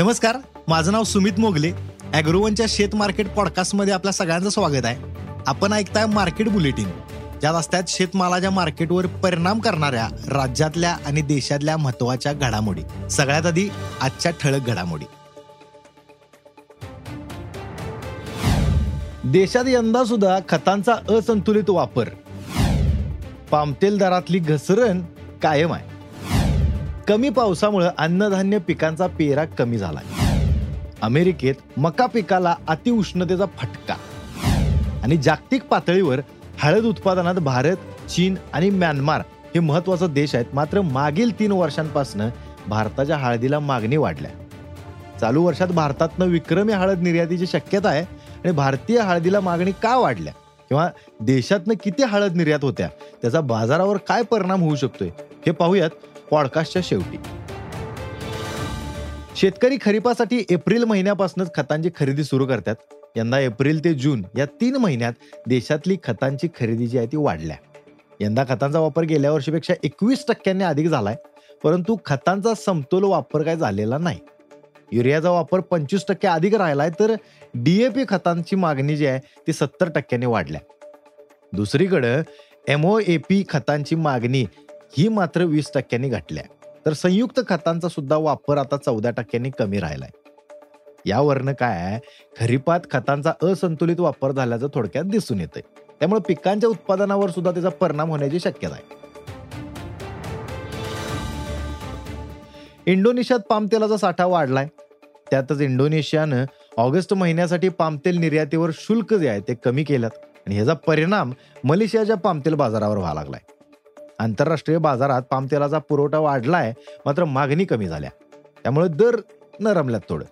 नमस्कार माझं नाव सुमित मोगले. अॅग्रोवनच्या शेत मार्केट पॉडकास्टमध्ये आपल्या सगळ्यांचं स्वागत आहे. आपण ऐकताय मार्केट बुलेटिन. ज्यात असतात शेतमालाच्या मार्केटवर परिणाम करणाऱ्या राज्यातल्या आणि देशातल्या महत्त्वाच्या घडामोडी. सगळ्यात आधी आजच्या ठळक घडामोडी. देशात यंदा सुद्धा खतांचा असंतुलित वापर. पामतेल दरातली घसरण कायम आहे. कमी पावसामुळे अन्नधान्य पिकांचा पेरा कमी झाला अमेरिकेत मका पिकाला अतिउष्णतेचा फटका. आणि जागतिक पातळीवर हळद उत्पादनात भारत चीन आणि म्यानमार हे महत्त्वाचा देश आहेत. मात्र मागील तीन वर्षांपासून भारताच्या हळदीला मागणी वाढल्या. चालू वर्षात भारतातनं विक्रमी हळद निर्यातीची शक्यता आहे आणि भारतीय हळदीला मागणी का वाढल्या? किंवा देशातनं किती हळद निर्यात होत्या? त्याचा बाजारावर काय परिणाम होऊ शकतोय? हे पाहूयात पॉडकास्टच्या शेवटी. शेतकरी खरीपासाठी एप्रिल महिन्यापासूनच खतांची खरेदी सुरू करतात. यंदा एप्रिल ते जून या तीन महिन्यात देशातली खतांची खरेदी जी आहे ती वाढल्या. यंदा खतांचा वापर गेल्या वर्षीपेक्षा एकवीस टक्क्यांनी अधिक झालाय परंतु खतांचा समतोल वापर काय झालेला नाही. युरियाचा वापर पंचवीस टक्के अधिक राहिलाय तर डीएपी खतांची मागणी जी आहे ती सत्तर टक्क्यांनी वाढल्या. दुसरीकडं एमओ पी खतांची मागणी ही मात्र वीस टक्क्यांनी घटल्या. तर संयुक्त खतांचा सुद्धा वापर आता चौदा टक्क्यांनी कमी राहिलाय. यावरनं काय आहे? खरीपात खतांचा असंतुलित वापर झाल्याचं थोडक्यात दिसून येतंय. त्यामुळे पिकांच्या उत्पादनावर सुद्धा त्याचा परिणाम होण्याची शक्यता आहे. इंडोनेशियात पामतेलाचा साठा वाढलाय. त्यातच इंडोनेशियानं ऑगस्ट महिन्यासाठी पामतेल निर्यातीवर शुल्क जे आहे ते कमी केलं आणि ह्याचा परिणाम मलेशियाच्या पामतेल बाजारावर व्हायला लागलाय. आंतरराष्ट्रीय बाजारात पामतेलाचा पुरवठा वाढलाय मात्र मागणी कमी झाल्या. त्यामुळे दर नरमल्यात थोडं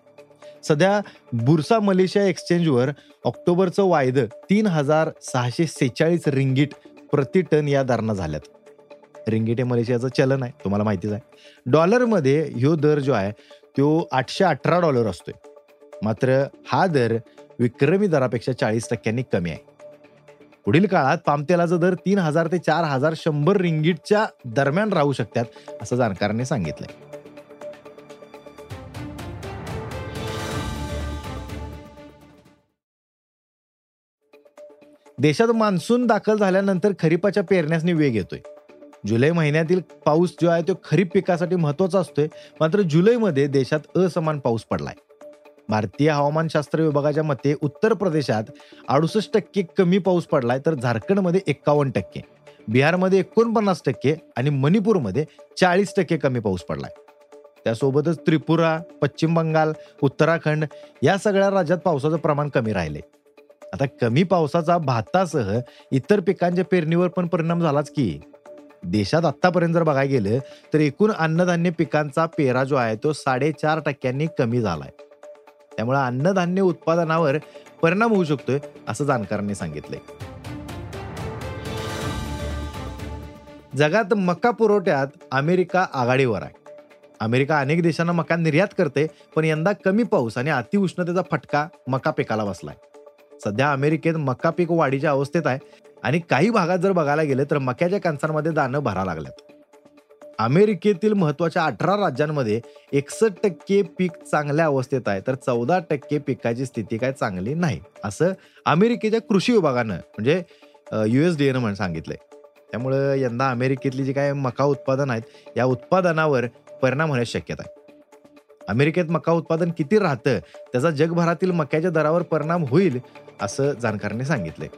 सध्या बुरसा मलेशिया एक्सचेंजवर ऑक्टोबरचं वायदं तीन हजार सहाशे सेहेचाळीस रिंगीट प्रति टन या दरानं झाल्यात. रिंगीट हे मलेशियाचं चलन आहे तुम्हाला माहितीच आहे. डॉलरमध्ये ह्यो दर जो आहे तो आठशे अठरा डॉलर असतोय. मात्र हा दर विक्रमी दरापेक्षा चाळीस टक्क्यांनी कमी आहे. पुढील काळात पामतेलाचा दर तीन हजार ते चार हजार शंभर रिंगीटच्या दरम्यान राहू शकतात असं जाणकारांनी सांगितलंय. देशात मान्सून दाखल झाल्यानंतर खरीपाच्या पेरण्यासनी वेग येतोय. जुलै महिन्यातील पाऊस जो आहे तो खरीप पिकासाठी महत्त्वाचा असतोय मात्र जुलैमध्ये देशात असमान पाऊस पडलाय. भारतीय हवामानशास्त्र विभागाच्या मते उत्तर प्रदेशात अडुसष्ट टक्के कमी पाऊस पडलाय तर झारखंडमध्ये एक्कावन्न टक्के बिहारमध्ये एकोणपन्नास टक्के आणि मणिपूरमध्ये चाळीस टक्के कमी पाऊस पडलाय. त्यासोबतच त्रिपुरा पश्चिम बंगाल उत्तराखंड या सगळ्या राज्यात पावसाचं प्रमाण कमी राहिले आता कमी पावसाचा भातासह इतर पिकांच्या पेरणीवर पण परिणाम झालाच की देशात आत्तापर्यंत जर बघायला गेलं तर एकूण अन्नधान्य पिकांचा पेरा जो आहे तो साडेचार टक्क्यांनी कमी झालाय. त्यामुळे अन्नधान्य उत्पादनावर परिणाम होऊ शकतोय असं जाणकारांनी सांगितलंय. जगात मका पुरवठ्यात अमेरिका आघाडीवर आहे. अमेरिका अनेक देशांना मका निर्यात करते पण यंदा कमी पाऊस आणि अतिउष्णतेचा फटका मका पिकाला बसलाय. सध्या अमेरिकेत मका पीक वाढीच्या अवस्थेत आहे आणि काही भागात जर बघायला गेलं तर मक्याच्या कणसांमध्ये दाणं भरा लागल्यात. अमेरिकेतील महत्त्वाच्या अठरा राज्यांमध्ये एकसष्ट टक्के पीक चांगल्या अवस्थेत आहे. तर चौदा टक्के पिकाची स्थिती काय चांगली नाही. असं अमेरिकेच्या कृषी विभागानं म्हणजे युएसडीएनं म्हणून सांगितलंय. त्यामुळं यंदा अमेरिकेतली जी काय मका उत्पादन आहेत या उत्पादनावर परिणाम होण्याची शक्यता आहे. अमेरिकेत मका उत्पादन किती राहतं त्याचा जगभरातील मक्याच्या दरावर परिणाम होईल असं जाणकारांनी सांगितलंय.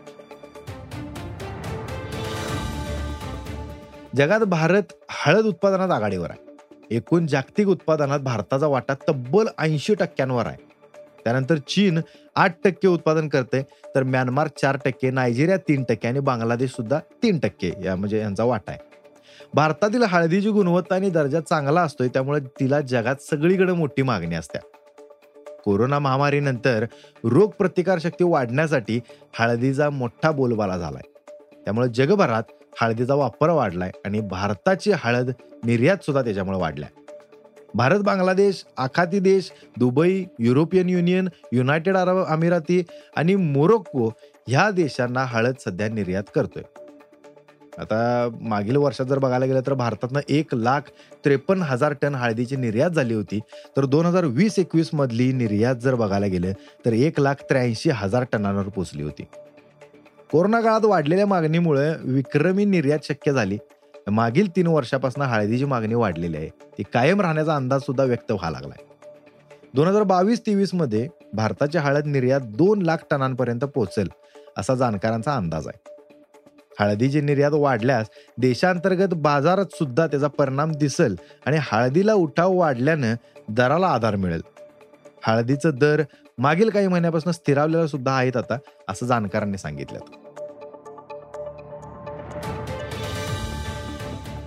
जगात भारत हळद उत्पादनात आघाडीवर आहे. एकूण जागतिक उत्पादनात भारताचा वाटा तब्बल ऐंशी टक्क्यांवर आहे. त्यानंतर चीन आठ टक्के उत्पादन करते तर म्यानमार चार टक्के नायजेरिया तीन टक्के आणि बांगलादेश सुद्धा तीन टक्के या म्हणजे यांचा वाटा आहे. भारतातील हळदीची गुणवत्ता आणि दर्जा चांगला असतोय त्यामुळे तिला जगात सगळीकडे मोठी मागणी असते. कोरोना महामारीनंतर रोगप्रतिकारशक्ती वाढण्यासाठी हळदीचा मोठा बोलबाला झालाय. त्यामुळे जगभरात हळदीचा वापर वाढलाय आणि भारताची हळद निर्यात सुद्धा त्याच्यामुळे वाढलाय. भारत बांगलादेश आखाती देश Dubai European union united Arab अमिराती आणि मोरोक्को ह्या देशांना हळद सध्या निर्यात करतोय. आता मागील वर्षात जर बघायला गेलं तर भारतातनं एक लाख त्रेपन्न हजार टन हळदीची निर्यात झाली होती. तर दोन हजार वीस एकवीस मधली निर्यात जर बघायला गेलं तर एक लाख त्र्याऐंशी हजार टनांवर पोचली होती. कोरोना काळात वाढलेल्या मागणीमुळे विक्रमी निर्यात शक्य झाली. मागील तीन वर्षापासून हळदीची मागणी वाढलेली आहे. ती कायम राहण्याचा अंदाज सुद्धा व्यक्त व्हायला लागलाय. दोन हजार बावीस तेवीसमध्ये भारताची हळद निर्यात दोन लाख टनांपर्यंत पोहोचेल असा जाणकारांचा अंदाज आहे. हळदीची निर्यात वाढल्यास देशांतर्गत बाजारात सुद्धा त्याचा परिणाम दिसेल आणि हळदीला उठाव वाढल्यानं दराला आधार मिळेल. हळदीचं दर मागील काही महिन्यापासून स्थिरावलेला सुद्धा आहेत आता असं जाणकारांनी सांगितलं.